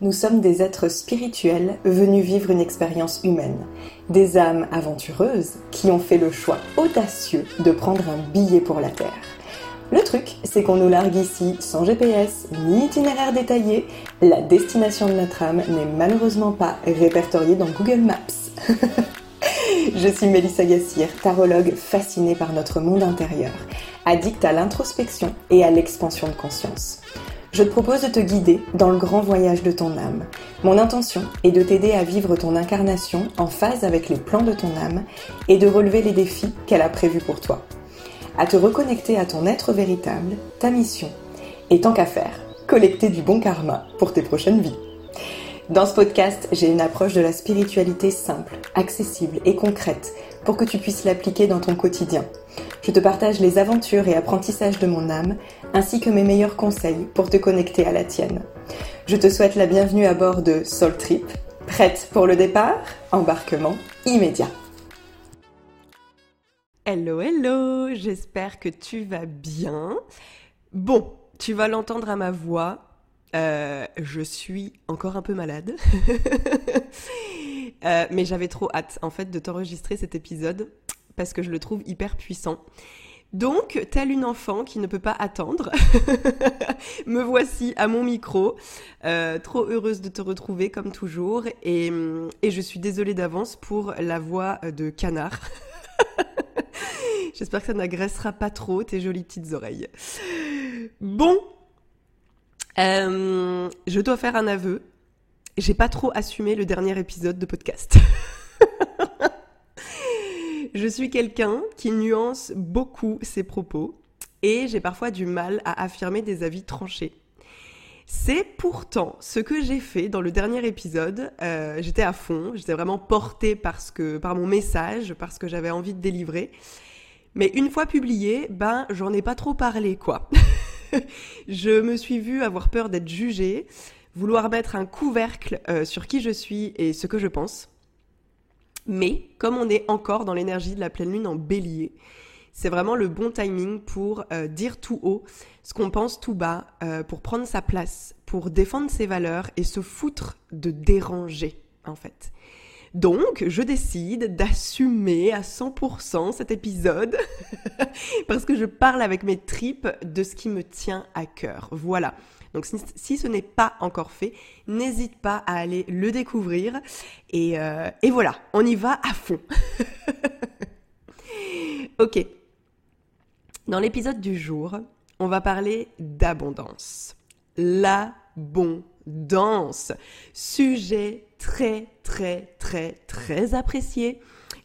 Nous sommes des êtres spirituels venus vivre une expérience humaine, des âmes aventureuses qui ont fait le choix audacieux de prendre un billet pour la Terre. Le truc, c'est qu'on nous largue ici sans GPS ni itinéraire détaillé. La destination de notre âme n'est malheureusement pas répertoriée dans Google Maps. Je suis Mélissa Gassir, tarologue fascinée par notre monde intérieur, addict à l'introspection et à l'expansion de conscience. Je te propose de te guider dans le grand voyage de ton âme. Mon intention est de t'aider à vivre ton incarnation en phase avec les plans de ton âme et de relever les défis qu'elle a prévus pour toi à te reconnecter à ton être véritable, ta mission, et tant qu'à faire, collecter du bon karma pour tes prochaines vies. Dans ce podcast, j'ai une approche de la spiritualité simple, accessible et concrète pour que tu puisses l'appliquer dans ton quotidien. Je te partage les aventures et apprentissages de mon âme, ainsi que mes meilleurs conseils pour te connecter à la tienne. Je te souhaite la bienvenue à bord de Soul Trip. Prête pour le départ? Embarquement immédiat. Hello, hello, j'espère que tu vas bien. Bon, tu vas l'entendre à ma voix. Euh, je suis encore un peu malade. Euh, mais j'avais trop hâte, en fait, de t'enregistrer cet épisode parce que je le trouve hyper puissant. Donc, telle une enfant qui ne peut pas attendre, me voici à mon micro, euh, trop heureuse de te retrouver comme toujours, et, et je suis désolée d'avance pour la voix de canard. J'espère que ça n'agressera pas trop tes jolies petites oreilles. Bon, euh, je dois faire un aveu. J'ai pas trop assumé le dernier épisode de podcast. je suis quelqu'un qui nuance beaucoup ses propos et j'ai parfois du mal à affirmer des avis tranchés. C'est pourtant ce que j'ai fait dans le dernier épisode. Euh, j'étais à fond, j'étais vraiment portée par mon message, parce que j'avais envie de délivrer. Mais une fois publié, ben j'en ai pas trop parlé quoi. je me suis vue avoir peur d'être jugée, vouloir mettre un couvercle euh, sur qui je suis et ce que je pense. Mais comme on est encore dans l'énergie de la pleine lune en bélier, c'est vraiment le bon timing pour euh, dire tout haut ce qu'on pense tout bas, euh, pour prendre sa place, pour défendre ses valeurs et se foutre de déranger en fait. Donc, je décide d'assumer à 100% cet épisode parce que je parle avec mes tripes de ce qui me tient à cœur. Voilà. Donc si, ce n'est pas encore fait, n'hésite pas à aller le découvrir. Et, euh, voilà, on y va à fond. ok. Dans l'épisode du jour, on va parler d'abondance. L'abondance. Sujet très, très, très, très apprécié,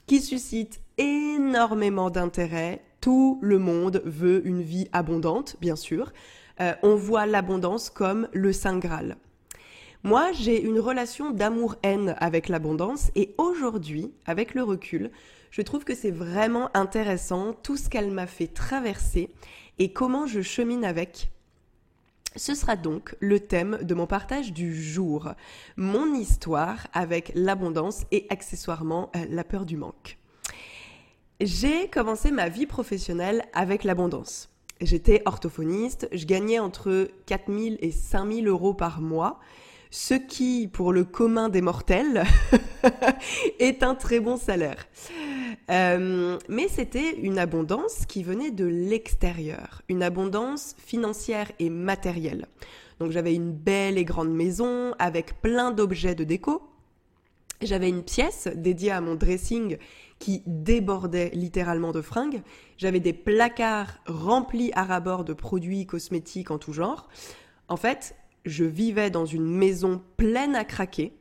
qui suscite énormément d'intérêt. Tout le monde veut une vie abondante, bien sûr. Euh, on voit l'abondance comme le Saint Graal. Moi, j'ai une relation d'amour-haine avec l'abondance et aujourd'hui, avec le recul, je trouve que c'est vraiment intéressant tout ce qu'elle m'a fait traverser et comment je chemine avec ce sera donc le thème de mon partage du jour, mon histoire avec l'abondance et accessoirement euh, la peur du manque. J'ai commencé ma vie professionnelle avec l'abondance. J'étais orthophoniste, je gagnais entre 4000 et 5000 euros par mois, ce qui, pour le commun des mortels, est un très bon salaire. Euh, mais c'était une abondance qui venait de l'extérieur, une abondance financière et matérielle. Donc j'avais une belle et grande maison avec plein d'objets de déco. J'avais une pièce dédiée à mon dressing qui débordait littéralement de fringues. J'avais des placards remplis à rabord de produits cosmétiques en tout genre. En fait, je vivais dans une maison pleine à craquer,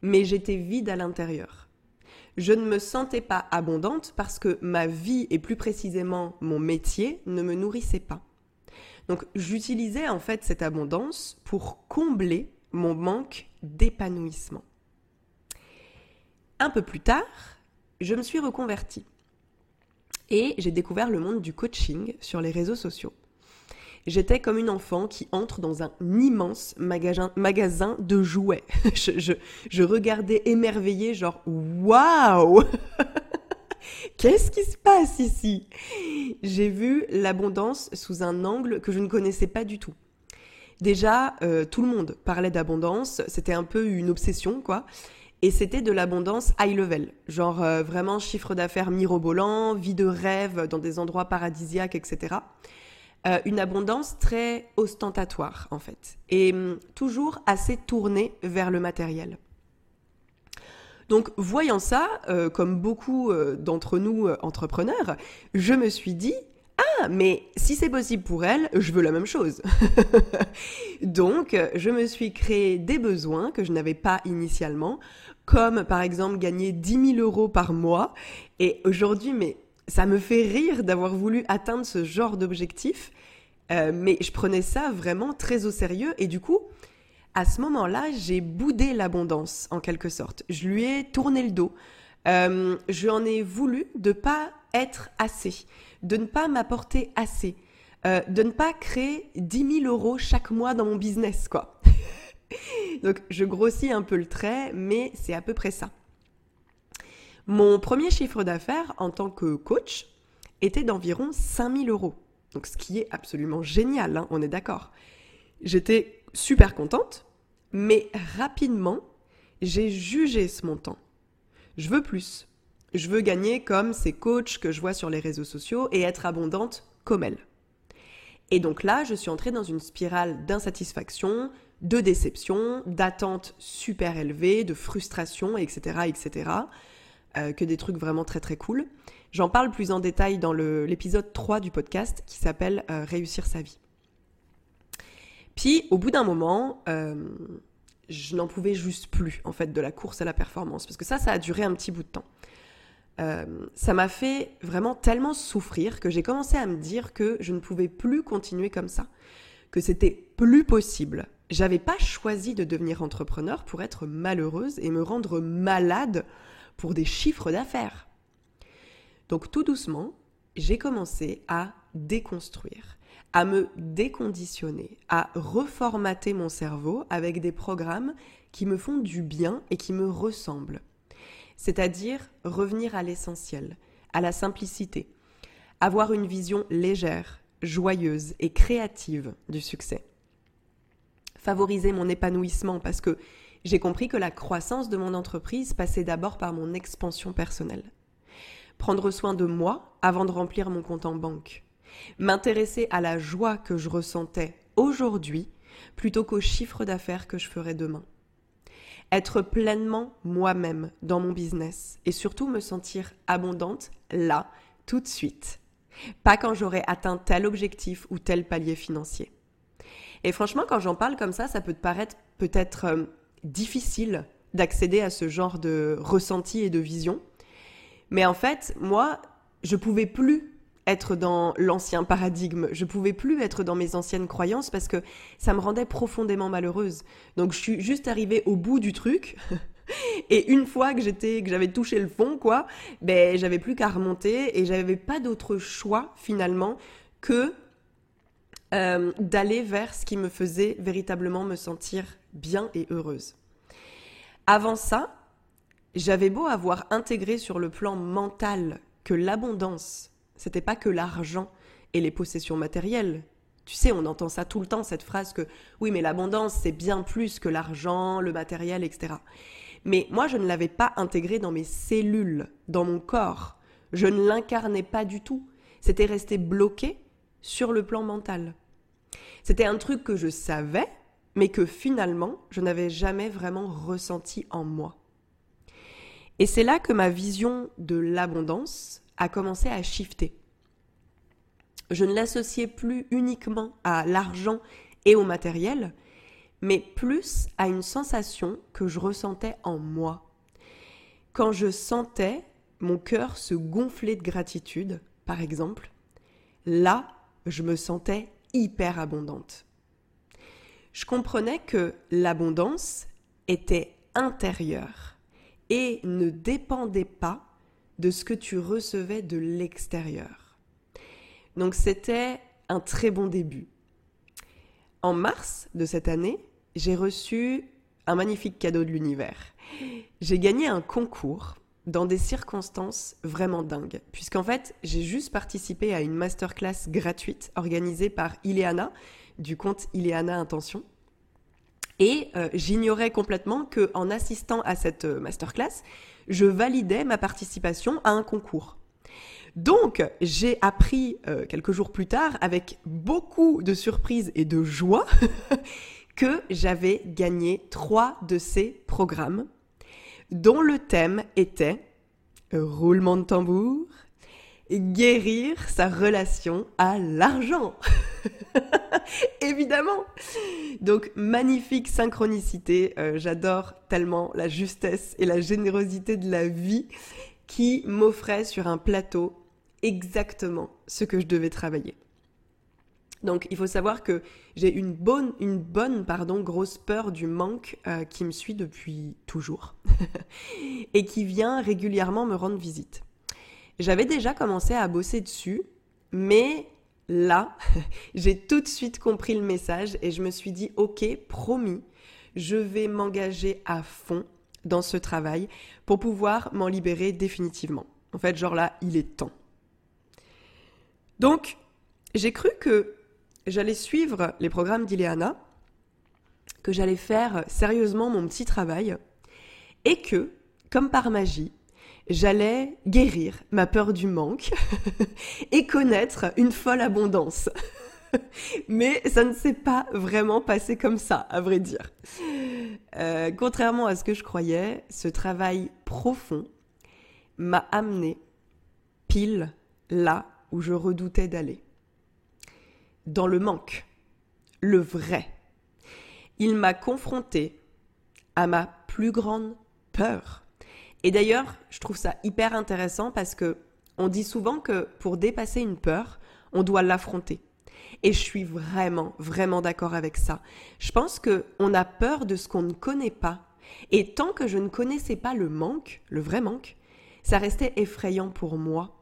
mais j'étais vide à l'intérieur je ne me sentais pas abondante parce que ma vie et plus précisément mon métier ne me nourrissait pas. Donc j'utilisais en fait cette abondance pour combler mon manque d'épanouissement. Un peu plus tard, je me suis reconvertie et j'ai découvert le monde du coaching sur les réseaux sociaux. J'étais comme une enfant qui entre dans un immense magasin, de jouets. je, je, regardais émerveillée, genre waouh Qu'est-ce qui se passe ici? J'ai vu l'abondance sous un angle que je ne connaissais pas du tout. Déjà, euh, tout le monde parlait d'abondance, c'était un peu une obsession, quoi. Et c'était de l'abondance high level, genre euh, vraiment chiffre d'affaires mirobolant, vie de rêve dans des endroits paradisiaques, etc. Euh, une abondance très ostentatoire en fait, et hum, toujours assez tournée vers le matériel. Donc voyant ça, euh, comme beaucoup d'entre nous entrepreneurs, je me suis dit, ah, mais si c'est possible pour elle, je veux la même chose. Donc, je me suis créé des besoins que je n'avais pas initialement comme par exemple gagner 10 000 euros par mois. Et aujourd'hui, mais ça me fait rire d'avoir voulu atteindre ce genre d'objectif, euh, mais je prenais ça vraiment très au sérieux et du coup, à ce moment-là, j'ai boudé l'abondance en quelque sorte. Je lui ai tourné le dos. Euh, je en ai voulu de pas être assez, de ne pas m'apporter assez, euh, de ne pas créer 10 000 euros chaque mois dans mon business, quoi. Donc je grossis un peu le trait, mais c'est à peu près ça. Mon premier chiffre d'affaires en tant que coach était d'environ 5000 euros. Donc ce qui est absolument génial, hein, on est d'accord. J'étais super contente, mais rapidement, j'ai jugé ce montant. Je veux plus. Je veux gagner comme ces coachs que je vois sur les réseaux sociaux et être abondante comme elles. Et donc là, je suis entrée dans une spirale d'insatisfaction, de déception, d'attentes super élevées, de frustration, etc., etc. Euh, que des trucs vraiment très très cool. J'en parle plus en détail dans l'épisode 3 du podcast qui s'appelle euh, Réussir sa vie. Puis au bout d'un moment, euh, je n'en pouvais juste plus en fait de la course à la performance parce que ça, ça a duré un petit bout de temps. ça m'a fait vraiment tellement souffrir que j'ai commencé à me dire que je ne pouvais plus continuer comme ça, que c'était plus possible j'avais pas choisi de devenir entrepreneur pour être malheureuse et me rendre malade pour des chiffres d'affaires. Donc tout doucement, j'ai commencé à déconstruire, à me déconditionner, à reformater mon cerveau avec des programmes qui me font du bien et qui me ressemblent. C'est-à-dire revenir à l'essentiel, à la simplicité, avoir une vision légère, joyeuse et créative du succès favoriser mon épanouissement parce que j'ai compris que la croissance de mon entreprise passait d'abord par mon expansion personnelle. Prendre soin de moi avant de remplir mon compte en banque. M'intéresser à la joie que je ressentais aujourd'hui plutôt qu'au chiffre d'affaires que je ferais demain. Être pleinement moi-même dans mon business et surtout me sentir abondante là, tout de suite. Pas quand j'aurai atteint tel objectif ou tel palier financier. Et franchement, quand j'en parle comme ça, ça peut te paraître peut-être euh, difficile d'accéder à ce genre de ressenti et de vision. Mais en fait, moi, je pouvais plus être dans l'ancien paradigme, je pouvais plus être dans mes anciennes croyances parce que ça me rendait profondément malheureuse. Donc je suis juste arrivée au bout du truc. Et une fois que j'étais, que j'avais touché le fond, quoi, ben j'avais plus qu'à remonter et j'avais pas d'autre choix finalement que euh, d'aller vers ce qui me faisait véritablement me sentir bien et heureuse. Avant ça, j'avais beau avoir intégré sur le plan mental que l'abondance, c'était pas que l'argent et les possessions matérielles. Tu sais, on entend ça tout le temps, cette phrase que oui, mais l'abondance, c'est bien plus que l'argent, le matériel, etc. Mais moi, je ne l'avais pas intégré dans mes cellules, dans mon corps. Je ne l'incarnais pas du tout. C'était resté bloqué sur le plan mental. C'était un truc que je savais, mais que finalement, je n'avais jamais vraiment ressenti en moi. Et c'est là que ma vision de l'abondance a commencé à shifter. Je ne l'associais plus uniquement à l'argent et au matériel, mais plus à une sensation que je ressentais en moi. Quand je sentais mon cœur se gonfler de gratitude, par exemple, là, je me sentais hyper abondante. Je comprenais que l'abondance était intérieure et ne dépendait pas de ce que tu recevais de l'extérieur. Donc c'était un très bon début. En mars de cette année, j'ai reçu un magnifique cadeau de l'univers. J'ai gagné un concours dans des circonstances vraiment dingues. Puisqu'en fait, j'ai juste participé à une masterclass gratuite organisée par Ileana. du compte Ileana Intention. Et euh, j'ignorais complètement que en assistant à cette euh, masterclass, je validais ma participation à un concours. Donc, j'ai appris euh, quelques jours plus tard, avec beaucoup de surprise et de joie, que j'avais gagné trois de ces programmes, dont le thème était roulement de tambour, guérir sa relation à l'argent. Évidemment. Donc magnifique synchronicité. Euh, j'adore tellement la justesse et la générosité de la vie qui m'offrait sur un plateau exactement ce que je devais travailler. Donc il faut savoir que j'ai une bonne, une bonne pardon, grosse peur du manque euh, qui me suit depuis toujours et qui vient régulièrement me rendre visite. J'avais déjà commencé à bosser dessus, mais là, j'ai tout de suite compris le message et je me suis dit, ok, promis, je vais m'engager à fond dans ce travail pour pouvoir m'en libérer définitivement. En fait, genre là, il est temps. Donc, j'ai cru que j'allais suivre les programmes d'Ileana, que j'allais faire sérieusement mon petit travail, et que, comme par magie, j'allais guérir ma peur du manque et connaître une folle abondance. Mais ça ne s'est pas vraiment passé comme ça, à vrai dire. Euh, contrairement à ce que je croyais, ce travail profond m'a amené pile là où je redoutais d'aller. Dans le manque, le vrai. Il m'a confronté à ma plus grande peur et d'ailleurs, je trouve ça hyper intéressant parce que on dit souvent que pour dépasser une peur, on doit l'affronter. Et je suis vraiment, vraiment d'accord avec ça. Je pense que on a peur de ce qu'on ne connaît pas. Et tant que je ne connaissais pas le manque, le vrai manque, ça restait effrayant pour moi.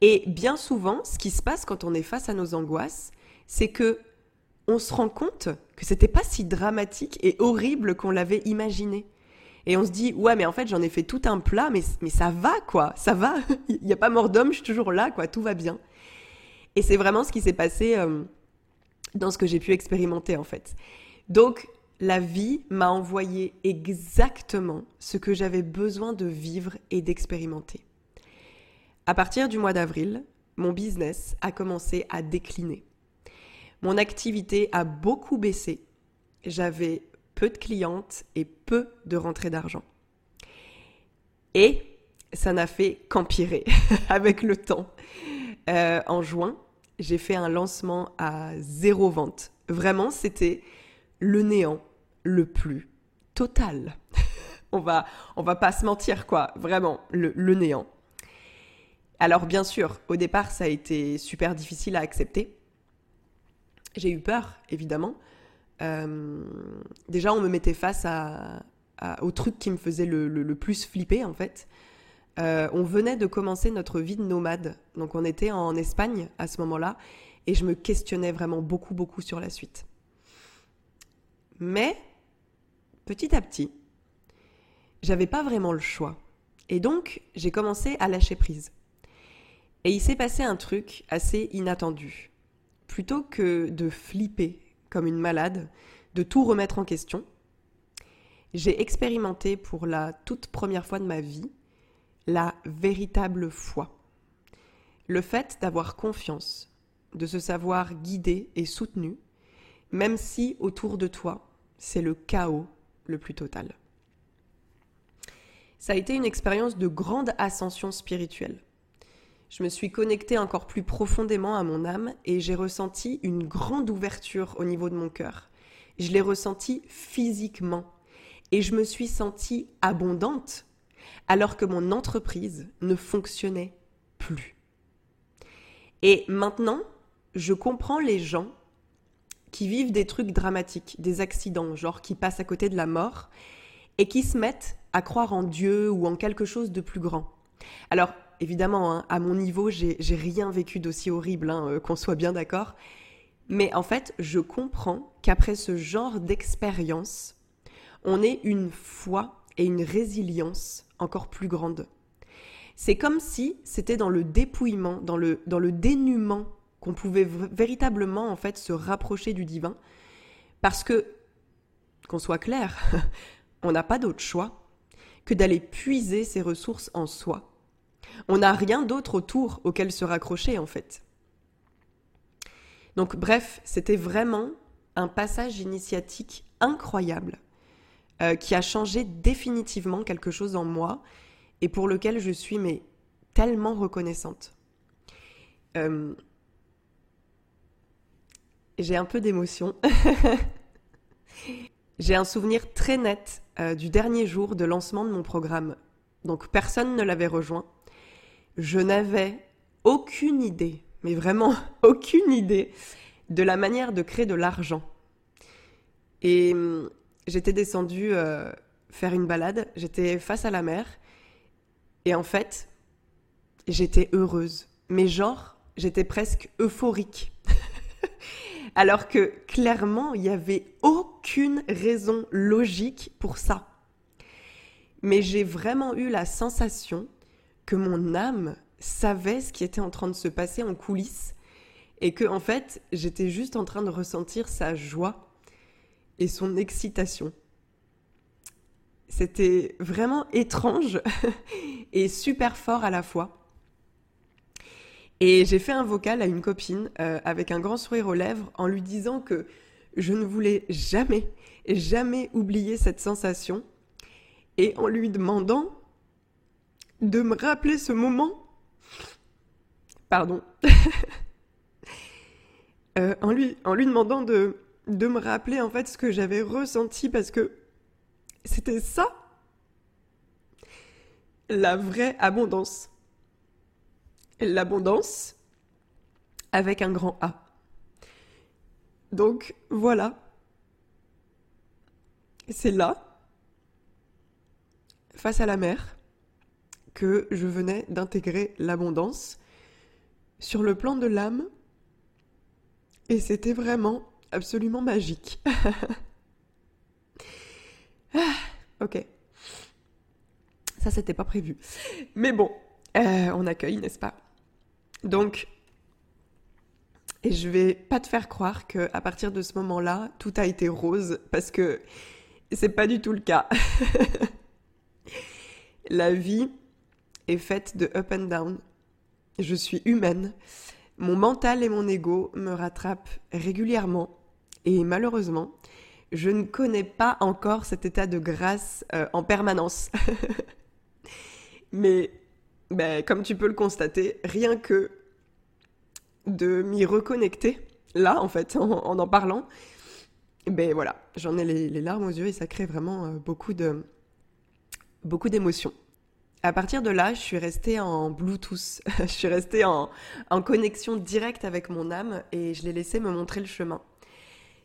Et bien souvent, ce qui se passe quand on est face à nos angoisses, c'est que on se rend compte que c'était pas si dramatique et horrible qu'on l'avait imaginé. Et on se dit, ouais, mais en fait, j'en ai fait tout un plat, mais, mais ça va, quoi, ça va. Il n'y a pas mort d'homme, je suis toujours là, quoi, tout va bien. Et c'est vraiment ce qui s'est passé euh, dans ce que j'ai pu expérimenter, en fait. Donc, la vie m'a envoyé exactement ce que j'avais besoin de vivre et d'expérimenter. À partir du mois d'avril, mon business a commencé à décliner. Mon activité a beaucoup baissé. J'avais peu de clientes et peu de rentrées d'argent. Et ça n'a fait qu'empirer avec le temps. Euh, en juin, j'ai fait un lancement à zéro vente. Vraiment, c'était le néant le plus total. on va, on va pas se mentir, quoi. Vraiment, le, le néant. Alors, bien sûr, au départ, ça a été super difficile à accepter. J'ai eu peur, évidemment. Euh, déjà, on me mettait face au truc qui me faisait le, plus flipper, en fait. Euh, on venait de commencer notre vie de nomade. Donc, on était en Espagne à ce moment-là. Et je me questionnais vraiment beaucoup, beaucoup sur la suite. Mais, petit à petit, j'avais pas vraiment le choix. Et donc, j'ai commencé à lâcher prise. Et il s'est passé un truc assez inattendu. Plutôt que de flipper comme une malade, de tout remettre en question. J'ai expérimenté pour la toute première fois de ma vie la véritable foi. Le fait d'avoir confiance, de se savoir guidé et soutenu, même si autour de toi, c'est le chaos le plus total. Ça a été une expérience de grande ascension spirituelle. Je me suis connectée encore plus profondément à mon âme et j'ai ressenti une grande ouverture au niveau de mon cœur. Je l'ai ressenti physiquement et je me suis sentie abondante alors que mon entreprise ne fonctionnait plus. Et maintenant, je comprends les gens qui vivent des trucs dramatiques, des accidents, genre qui passent à côté de la mort, et qui se mettent à croire en Dieu ou en quelque chose de plus grand. Alors, évidemment, hein, à mon niveau, j'ai rien vécu d'aussi horrible, hein, euh, qu'on soit bien d'accord. Mais en fait, je comprends qu'après ce genre d'expérience, on ait une foi et une résilience encore plus grande. C'est comme si c'était dans le dépouillement, dans le, dans le dénuement qu'on pouvait véritablement en fait se rapprocher du divin, parce que, qu'on soit clair, on n'a pas d'autre choix que d'aller puiser ses ressources en soi. On n'a rien d'autre autour auquel se raccrocher en fait. Donc bref, c'était vraiment un passage initiatique incroyable euh, qui a changé définitivement quelque chose en moi et pour lequel je suis mais tellement reconnaissante. Euh, j'ai un peu d'émotion. j'ai un souvenir très net euh, du dernier jour de lancement de mon programme. Donc personne ne l'avait rejoint. Je n'avais aucune idée, mais vraiment aucune idée de la manière de créer de l'argent. Et hum, j'étais descendue euh, faire une balade, j'étais face à la mer, et en fait, j'étais heureuse. Mais genre, j'étais presque euphorique. Alors que clairement, il n'y avait aucune raison logique pour ça. Mais j'ai vraiment eu la sensation que mon âme savait ce qui était en train de se passer en coulisses et que en fait, j'étais juste en train de ressentir sa joie et son excitation. C'était vraiment étrange et super fort à la fois. Et j'ai fait un vocal à une copine euh, avec un grand sourire aux lèvres en lui disant que je ne voulais jamais, jamais oublier cette sensation et en lui demandant de me rappeler ce moment. Pardon. Euh, en, lui, en lui demandant de, de me rappeler en fait ce que j'avais ressenti parce que c'était ça la vraie abondance. L'abondance avec un grand A. Donc voilà. C'est là, face à la mer, que je venais d'intégrer l'abondance sur le plan de l'âme. Et c'était vraiment absolument magique. ah, ok. Ça, c'était pas prévu. Mais bon, euh, on accueille, n'est-ce pas? Donc, et je vais pas te faire croire que à partir de ce moment-là, tout a été rose, parce que c'est pas du tout le cas. La vie est faite de up and down. Je suis humaine. Mon mental et mon ego me rattrapent régulièrement. Et malheureusement, je ne connais pas encore cet état de grâce euh, en permanence. Mais ben, comme tu peux le constater, rien que de m'y reconnecter, là en fait, en en, parlant, ben voilà, j'en ai les, larmes aux yeux et ça crée vraiment euh, beaucoup de beaucoup d'émotions. À partir de là, je suis restée en Bluetooth, je suis restée en, connexion directe avec mon âme et je l'ai laissé me montrer le chemin.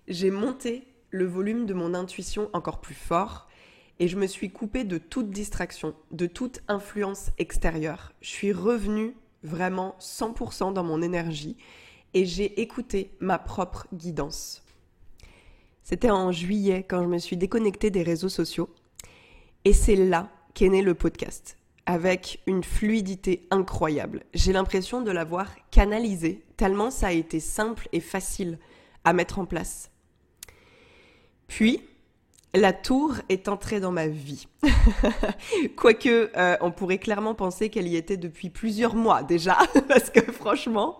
J'ai monté le volume de mon intuition encore plus fort et je me suis coupée de toute distraction, de toute influence extérieure. Je suis revenue vraiment 100% dans mon énergie et j'ai écouté ma propre guidance. C'était en juillet quand je me suis déconnectée des réseaux sociaux et c'est là qu'est né le podcast avec une fluidité incroyable. J'ai l'impression de l'avoir canalisé tellement ça a été simple et facile à mettre en place. Puis, la tour est entrée dans ma vie. Quoique, euh, on pourrait clairement penser qu'elle y était depuis plusieurs mois déjà, parce que franchement,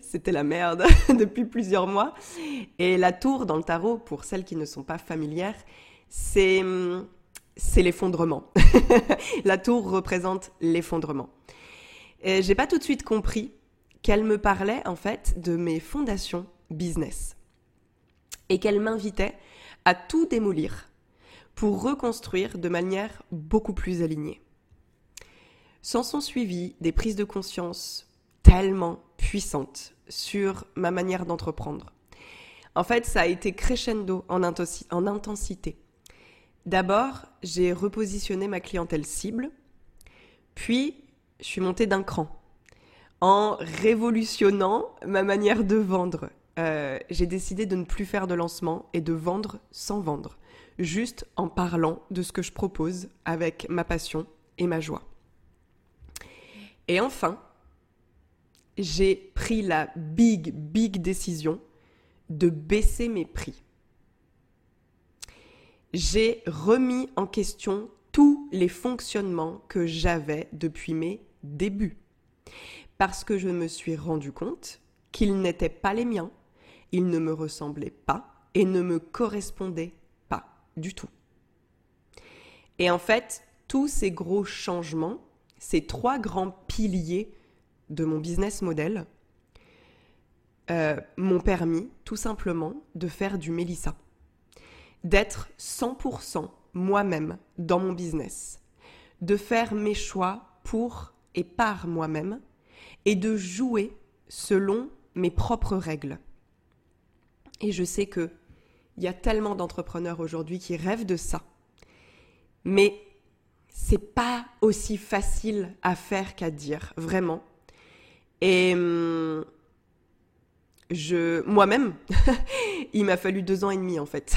c'était la merde depuis plusieurs mois. Et la tour dans le tarot, pour celles qui ne sont pas familières, c'est c'est l'effondrement. la tour représente l'effondrement. Et j'ai pas tout de suite compris qu'elle me parlait en fait de mes fondations business et qu'elle m'invitait à tout démolir pour reconstruire de manière beaucoup plus alignée. S'en sont suivies des prises de conscience tellement puissantes sur ma manière d'entreprendre. En fait, ça a été crescendo en, en intensité. D'abord, j'ai repositionné ma clientèle cible, puis je suis montée d'un cran en révolutionnant ma manière de vendre euh, j'ai décidé de ne plus faire de lancement et de vendre sans vendre, juste en parlant de ce que je propose avec ma passion et ma joie. Et enfin, j'ai pris la big, big décision de baisser mes prix. J'ai remis en question tous les fonctionnements que j'avais depuis mes débuts. Parce que je me suis rendu compte qu'ils n'étaient pas les miens, ils ne me ressemblaient pas et ne me correspondaient pas du tout. Et en fait, tous ces gros changements, ces trois grands piliers de mon business model, euh, m'ont permis tout simplement de faire du Mélissa, d'être 100% moi-même dans mon business, de faire mes choix pour et par moi-même et de jouer selon mes propres règles. Et je sais que il y a tellement d'entrepreneurs aujourd'hui qui rêvent de ça. Mais c'est pas aussi facile à faire qu'à dire, vraiment. Et hum, je, moi-même, il m'a fallu deux ans et demi en fait.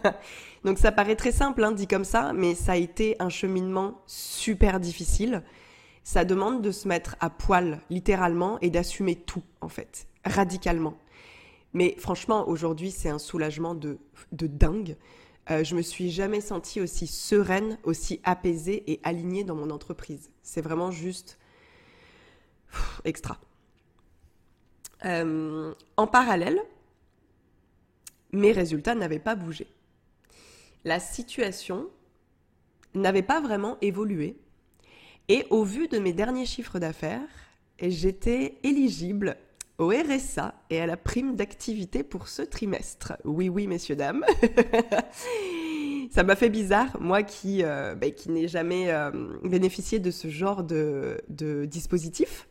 Donc ça paraît très simple, hein, dit comme ça, mais ça a été un cheminement super difficile. Ça demande de se mettre à poil, littéralement, et d'assumer tout, en fait, radicalement. Mais franchement, aujourd'hui, c'est un soulagement de, de dingue. Euh, je me suis jamais sentie aussi sereine, aussi apaisée et alignée dans mon entreprise. C'est vraiment juste extra. Euh, en parallèle, mes résultats n'avaient pas bougé. La situation n'avait pas vraiment évolué. Et au vu de mes derniers chiffres d'affaires, j'étais éligible au RSA et à la prime d'activité pour ce trimestre. Oui, oui, messieurs, dames. Ça m'a fait bizarre, moi qui, euh, qui n'ai jamais euh, bénéficié de ce genre de dispositif.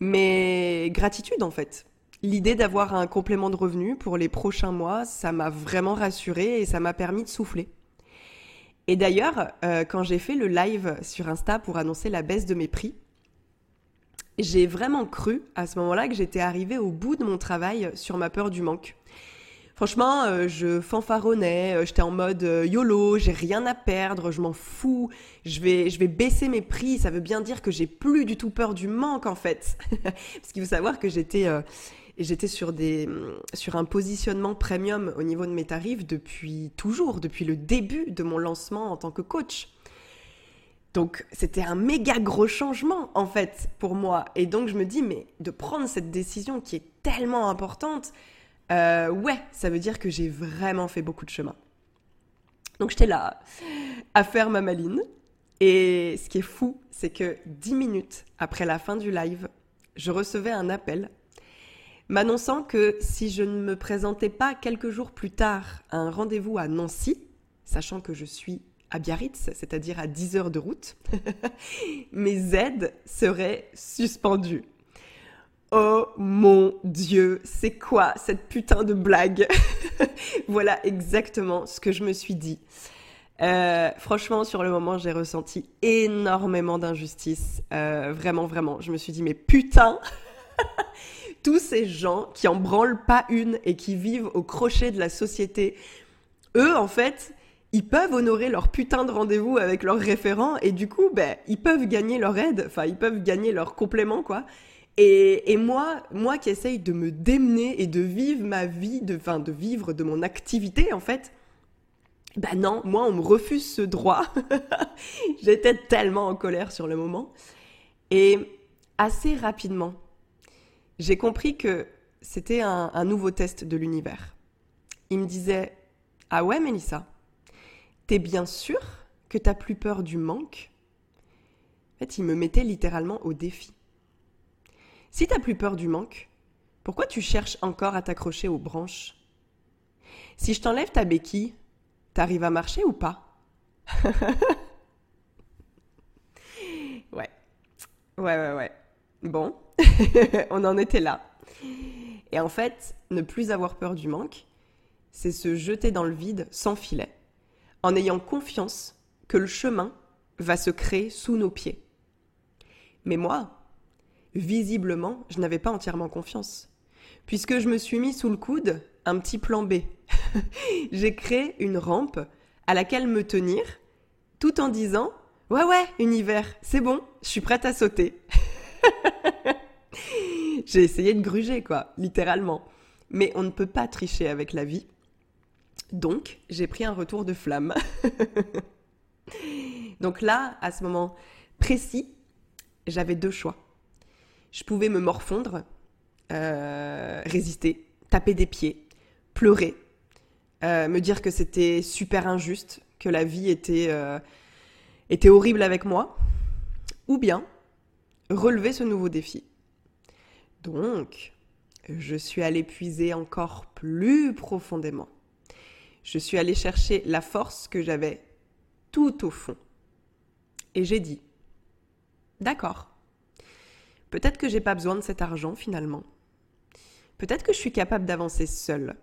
Mais gratitude en fait. L'idée d'avoir un complément de revenu pour les prochains mois, ça m'a vraiment rassurée et ça m'a permis de souffler. Et d'ailleurs, euh, quand j'ai fait le live sur Insta pour annoncer la baisse de mes prix, j'ai vraiment cru à ce moment-là que j'étais arrivée au bout de mon travail sur ma peur du manque. Franchement, euh, je fanfaronnais, euh, j'étais en mode euh, YOLO, j'ai rien à perdre, je m'en fous, je vais, je vais baisser mes prix, ça veut bien dire que j'ai plus du tout peur du manque en fait. Parce qu'il faut savoir que j'étais j'étais sur, des, sur un positionnement premium au niveau de mes tarifs depuis toujours, depuis le début de mon lancement en tant que coach. Donc c'était un méga gros changement en fait pour moi. Et donc je me dis, mais de prendre cette décision qui est tellement importante, euh, ouais, ça veut dire que j'ai vraiment fait beaucoup de chemin. Donc j'étais là à faire ma maline. Et ce qui est fou, c'est que dix minutes après la fin du live, je recevais un appel m'annonçant que si je ne me présentais pas quelques jours plus tard à un rendez-vous à Nancy, sachant que je suis à Biarritz, c'est-à-dire à 10 heures de route, mes aides seraient suspendues. Oh mon Dieu, c'est quoi cette putain de blague Voilà exactement ce que je me suis dit. Euh, franchement, sur le moment, j'ai ressenti énormément d'injustice. Euh, vraiment, vraiment. Je me suis dit, mais putain Tous ces gens qui en branlent pas une et qui vivent au crochet de la société, eux, en fait, ils peuvent honorer leur putain de rendez-vous avec leurs référents et du coup, ben, ils peuvent gagner leur aide, enfin, ils peuvent gagner leur complément, quoi. Et, moi, moi qui essaye de me démener et de vivre ma vie, de, de vivre de mon activité, en fait, ben non, moi, on me refuse ce droit. J'étais tellement en colère sur le moment. Et assez rapidement, j'ai compris que c'était un, un nouveau test de l'univers. Il me disait Ah ouais, Mélissa, t'es bien sûre que t'as plus peur du manque? En fait, il me mettait littéralement au défi. Si t'as plus peur du manque, pourquoi tu cherches encore à t'accrocher aux branches? Si je t'enlève ta béquille, t'arrives à marcher ou pas? Ouais. Ouais, ouais, ouais. Bon, on en était là. Et en fait, ne plus avoir peur du manque, c'est se jeter dans le vide sans filet, en ayant confiance que le chemin va se créer sous nos pieds. Mais moi, visiblement, je n'avais pas entièrement confiance. Puisque je me suis mis sous le coude un petit plan B. J'ai créé une rampe à laquelle me tenir, tout en disant Ouais, ouais, univers, c'est bon, je suis prête à sauter. j'ai essayé de gruger, quoi, littéralement. Mais on ne peut pas tricher avec la vie. Donc, j'ai pris un retour de flamme. Donc là, à ce moment précis, j'avais deux choix. Je pouvais me morfondre, euh, résister, taper des pieds, pleurer, euh, me dire que c'était super injuste, que la vie était, euh, était horrible avec moi, ou bien relever ce nouveau défi. Donc, je suis allée puiser encore plus profondément. Je suis allée chercher la force que j'avais tout au fond. Et j'ai dit, d'accord, peut-être que j'ai pas besoin de cet argent finalement. Peut-être que je suis capable d'avancer seule,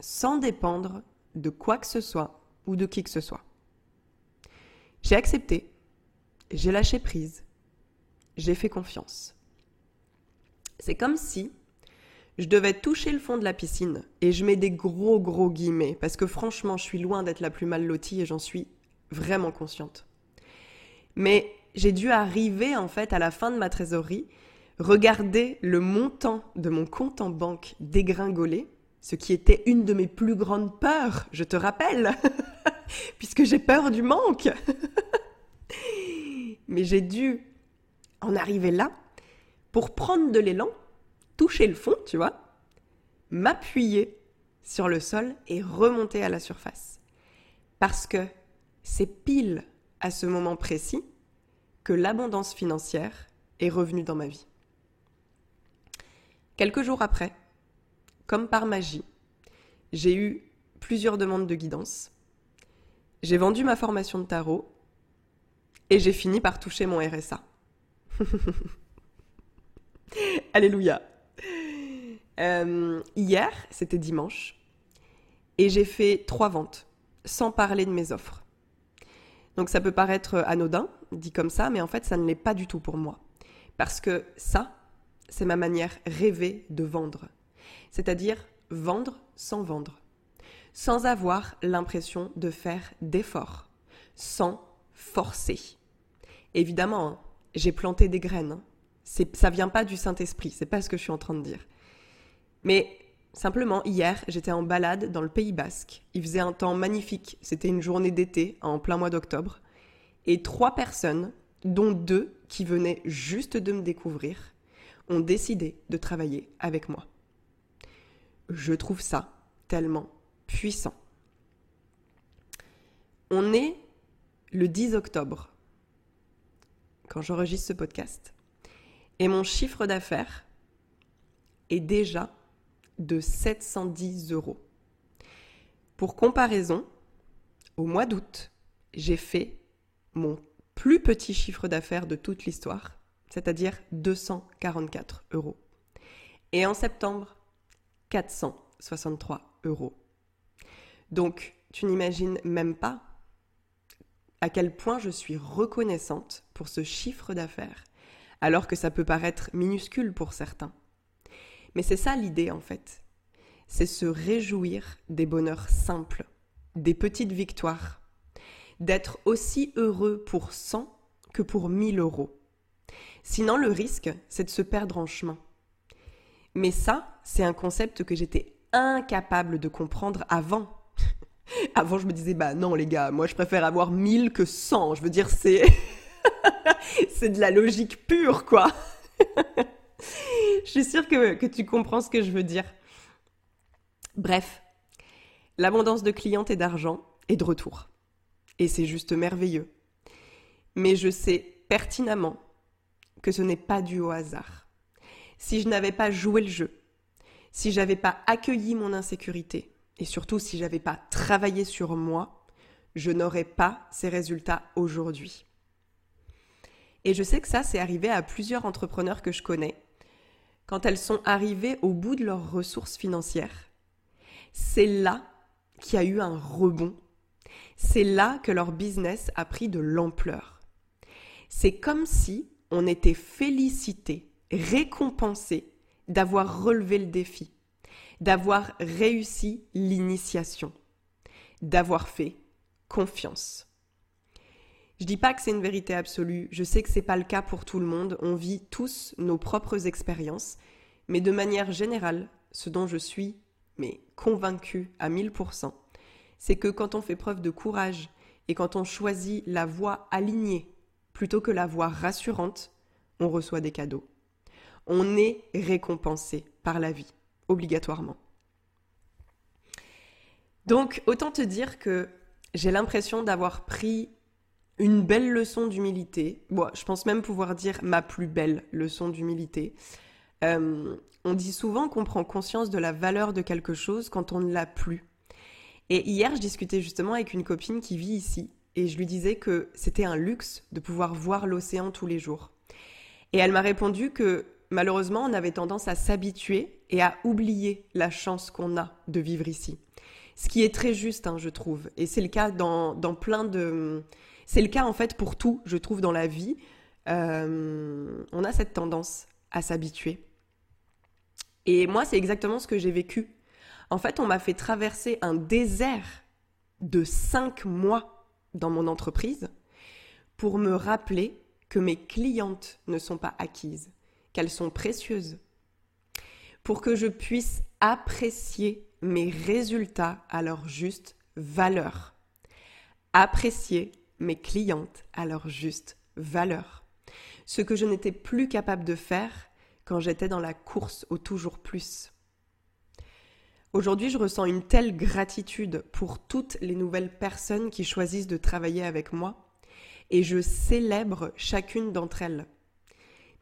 sans dépendre de quoi que ce soit ou de qui que ce soit. J'ai accepté, j'ai lâché prise, j'ai fait confiance. C'est comme si je devais toucher le fond de la piscine, et je mets des gros gros guillemets, parce que franchement, je suis loin d'être la plus mal lotie et j'en suis vraiment consciente. Mais j'ai dû arriver en fait à la fin de ma trésorerie, regarder le montant de mon compte en banque dégringoler, ce qui était une de mes plus grandes peurs, je te rappelle, puisque j'ai peur du manque. Mais j'ai dû en arriver là pour prendre de l'élan, toucher le fond, tu vois, m'appuyer sur le sol et remonter à la surface. Parce que c'est pile à ce moment précis que l'abondance financière est revenue dans ma vie. Quelques jours après, comme par magie, j'ai eu plusieurs demandes de guidance. J'ai vendu ma formation de tarot et j'ai fini par toucher mon RSA. Alléluia. Euh, hier, c'était dimanche, et j'ai fait trois ventes, sans parler de mes offres. Donc ça peut paraître anodin, dit comme ça, mais en fait ça ne l'est pas du tout pour moi. Parce que ça, c'est ma manière rêvée de vendre. C'est-à-dire vendre sans vendre. Sans avoir l'impression de faire d'efforts. Sans forcer. Évidemment, hein, j'ai planté des graines. Hein. Ça vient pas du Saint-Esprit, c'est pas ce que je suis en train de dire. Mais simplement, hier, j'étais en balade dans le Pays Basque. Il faisait un temps magnifique. C'était une journée d'été en plein mois d'octobre. Et trois personnes, dont deux qui venaient juste de me découvrir, ont décidé de travailler avec moi. Je trouve ça tellement puissant. On est le 10 octobre quand j'enregistre ce podcast. Et mon chiffre d'affaires est déjà de 710 euros. Pour comparaison, au mois d'août, j'ai fait mon plus petit chiffre d'affaires de toute l'histoire, c'est-à-dire 244 euros. Et en septembre, 463 euros. Donc, tu n'imagines même pas à quel point je suis reconnaissante pour ce chiffre d'affaires, alors que ça peut paraître minuscule pour certains. Mais c'est ça l'idée en fait. C'est se réjouir des bonheurs simples, des petites victoires, d'être aussi heureux pour 100 que pour 1000 euros. Sinon, le risque, c'est de se perdre en chemin. Mais ça, c'est un concept que j'étais incapable de comprendre avant. avant, je me disais, bah non, les gars, moi, je préfère avoir 1000 que 100. Je veux dire, c'est. c'est de la logique pure, quoi. je suis sûre que, tu comprends ce que je veux dire. Bref, l'abondance de clientes et d'argent est de retour. Et c'est juste merveilleux. Mais je sais pertinemment que ce n'est pas dû au hasard. Si je n'avais pas joué le jeu, si j'avais pas accueilli mon insécurité, et surtout si j'avais pas travaillé sur moi, je n'aurais pas ces résultats aujourd'hui. Et je sais que ça, c'est arrivé à plusieurs entrepreneurs que je connais. Quand elles sont arrivées au bout de leurs ressources financières, c'est là qu'il y a eu un rebond. C'est là que leur business a pris de l'ampleur. C'est comme si on était félicité, récompensé d'avoir relevé le défi, d'avoir réussi l'initiation, d'avoir fait confiance. Je dis pas que c'est une vérité absolue, je sais que c'est pas le cas pour tout le monde, on vit tous nos propres expériences, Mais de manière générale, ce dont je suis mais convaincue à 1000%, c'est que quand on fait preuve de courage et quand on choisit la voie alignée plutôt que la voie rassurante, on reçoit des cadeaux. On est récompensé par la vie, obligatoirement. Donc, autant te dire que j'ai l'impression d'avoir pris une belle leçon d'humilité. Bon, je pense même pouvoir dire ma plus belle leçon d'humilité. Euh, on dit souvent qu'on prend conscience de la valeur de quelque chose quand on ne l'a plus. Et hier, je discutais justement avec une copine qui vit ici et je lui disais que c'était un luxe de pouvoir voir l'océan tous les jours. Et elle m'a répondu que malheureusement, on avait tendance à s'habituer et à oublier la chance qu'on a de vivre ici. Ce qui est très juste, hein, je trouve. Et c'est le cas dans, plein de... C'est le cas en fait pour tout, je trouve, dans la vie. Euh, on a cette tendance à s'habituer. Et moi, c'est exactement ce que j'ai vécu. En fait, on m'a fait traverser un désert de cinq mois dans mon entreprise pour me rappeler que mes clientes ne sont pas acquises, qu'elles sont précieuses, pour que je puisse apprécier mes résultats à leur juste valeur, apprécier mes clientes à leur juste valeur, ce que je n'étais plus capable de faire quand j'étais dans la course au toujours plus. Aujourd'hui, je ressens une telle gratitude pour toutes les nouvelles personnes qui choisissent de travailler avec moi et je célèbre chacune d'entre elles.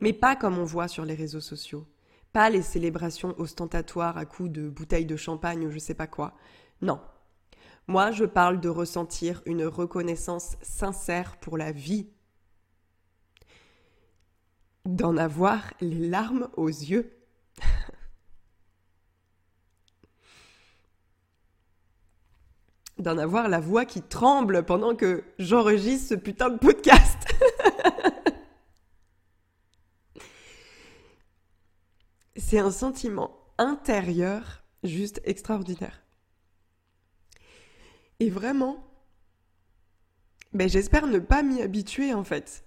Mais pas comme on voit sur les réseaux sociaux, pas les célébrations ostentatoires à coups de bouteilles de champagne ou je sais pas quoi. Non. Moi, je parle de ressentir une reconnaissance sincère pour la vie d'en avoir les larmes aux yeux. d'en avoir la voix qui tremble pendant que j'enregistre ce putain de podcast. C'est un sentiment intérieur juste extraordinaire. Et vraiment, ben j'espère ne pas m'y habituer en fait.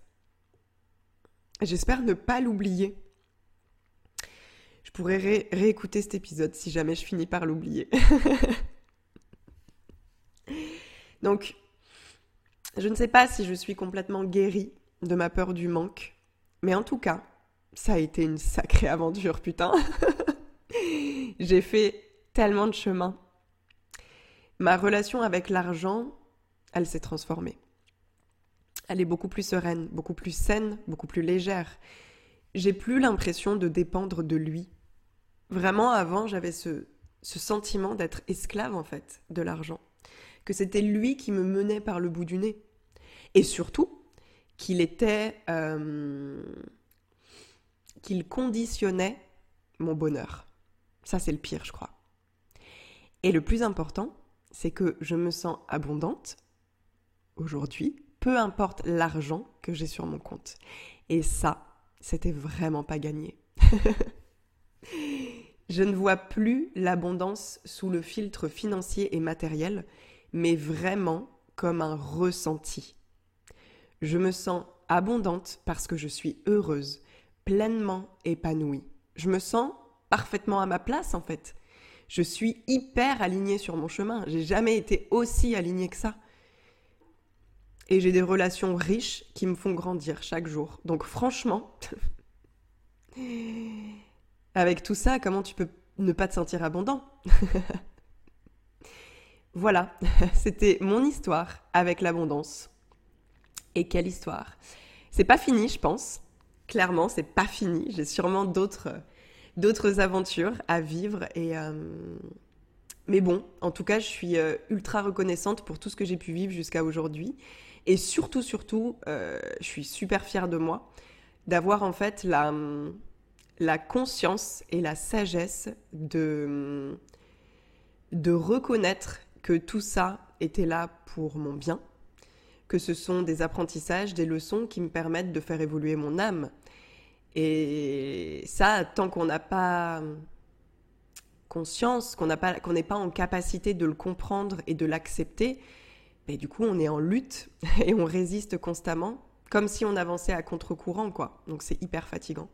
J'espère ne pas l'oublier. Je pourrais réécouter cet épisode si jamais je finis par l'oublier. Donc, je ne sais pas si je suis complètement guérie de ma peur du manque, mais en tout cas, ça a été une sacrée aventure, putain. J'ai fait tellement de chemin. Ma relation avec l'argent, elle s'est transformée elle est beaucoup plus sereine, beaucoup plus saine, beaucoup plus légère. J'ai plus l'impression de dépendre de lui. Vraiment, avant, j'avais ce, sentiment d'être esclave, en fait, de l'argent. Que c'était lui qui me menait par le bout du nez. Et surtout, qu'il était. Euh, qu'il conditionnait mon bonheur. Ça, c'est le pire, je crois. Et le plus important, c'est que je me sens abondante aujourd'hui peu importe l'argent que j'ai sur mon compte. Et ça, c'était vraiment pas gagné. je ne vois plus l'abondance sous le filtre financier et matériel, mais vraiment comme un ressenti. Je me sens abondante parce que je suis heureuse, pleinement épanouie. Je me sens parfaitement à ma place en fait. Je suis hyper alignée sur mon chemin. J'ai jamais été aussi alignée que ça et j'ai des relations riches qui me font grandir chaque jour. Donc franchement, avec tout ça, comment tu peux ne pas te sentir abondant? Voilà, c'était mon histoire avec l'abondance. Et quelle histoire C'est pas fini, je pense. Clairement, c'est pas fini. J'ai sûrement d'autres d'autres aventures à vivre et euh, mais bon, en tout cas, je suis euh, ultra reconnaissante pour tout ce que j'ai pu vivre jusqu'à aujourd'hui et surtout, surtout, euh, je suis super fière de moi d'avoir en fait la, la conscience et la sagesse de, de reconnaître que tout ça était là pour mon bien, que ce sont des apprentissages, des leçons qui me permettent de faire évoluer mon âme. Et ça, tant qu'on n'a pas conscience, qu'on n'est pas, en capacité de le comprendre et de l'accepter, mais du coup, on est en lutte et on résiste constamment, comme si on avançait à contre-courant, quoi. Donc c'est hyper fatigant.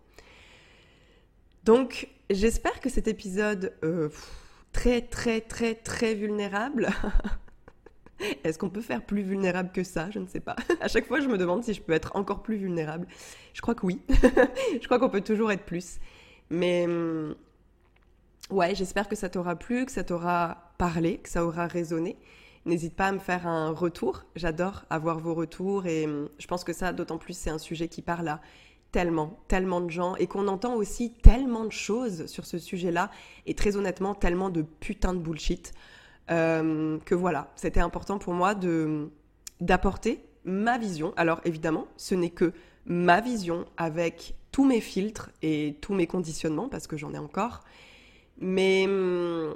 Donc, j'espère que cet épisode euh, très, très, très, très vulnérable. Est-ce qu'on peut faire plus vulnérable que ça? Je ne sais pas. À chaque fois, je me demande si je peux être encore plus vulnérable. Je crois que oui. je crois qu'on peut toujours être plus. Mais hum, ouais, j'espère que ça t'aura plu, que ça t'aura parlé, que ça aura résonné. N'hésite pas à me faire un retour. J'adore avoir vos retours et hum, je pense que ça, d'autant plus, c'est un sujet qui parle à tellement, tellement de gens et qu'on entend aussi tellement de choses sur ce sujet-là et très honnêtement, tellement de putain de bullshit euh, que voilà, c'était important pour moi de d'apporter ma vision. Alors évidemment, ce n'est que ma vision avec tous mes filtres et tous mes conditionnements parce que j'en ai encore. Mais hum,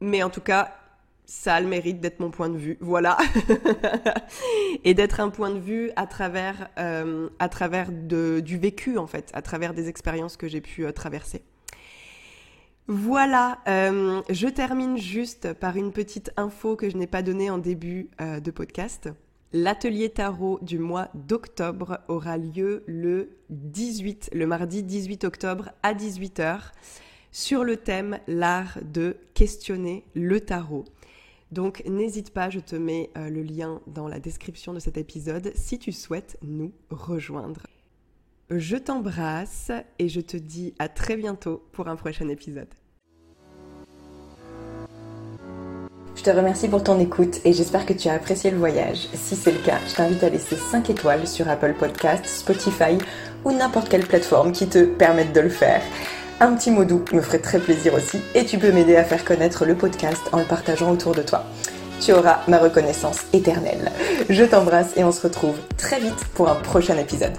mais en tout cas, ça a le mérite d'être mon point de vue, voilà, et d'être un point de vue à travers, euh, à travers de, du vécu en fait, à travers des expériences que j'ai pu euh, traverser. Voilà, euh, je termine juste par une petite info que je n'ai pas donnée en début de podcast. L'atelier tarot du mois d'octobre aura lieu le 18, le mardi 18 octobre à 18h sur le thème l'art de questionner le tarot. Donc n'hésite pas, je te mets euh, le lien dans la description de cet épisode si tu souhaites nous rejoindre. Je t'embrasse et je te dis à très bientôt pour un prochain épisode. Je te remercie pour ton écoute et j'espère que tu as apprécié le voyage. Si c'est le cas, je t'invite à laisser 5 étoiles sur Apple Podcasts, Spotify ou n'importe quelle plateforme qui te permette de le faire. Un petit mot doux me ferait très plaisir aussi et tu peux m'aider à faire connaître le podcast en le partageant autour de toi. Tu auras ma reconnaissance éternelle. Je t'embrasse et on se retrouve très vite pour un prochain épisode.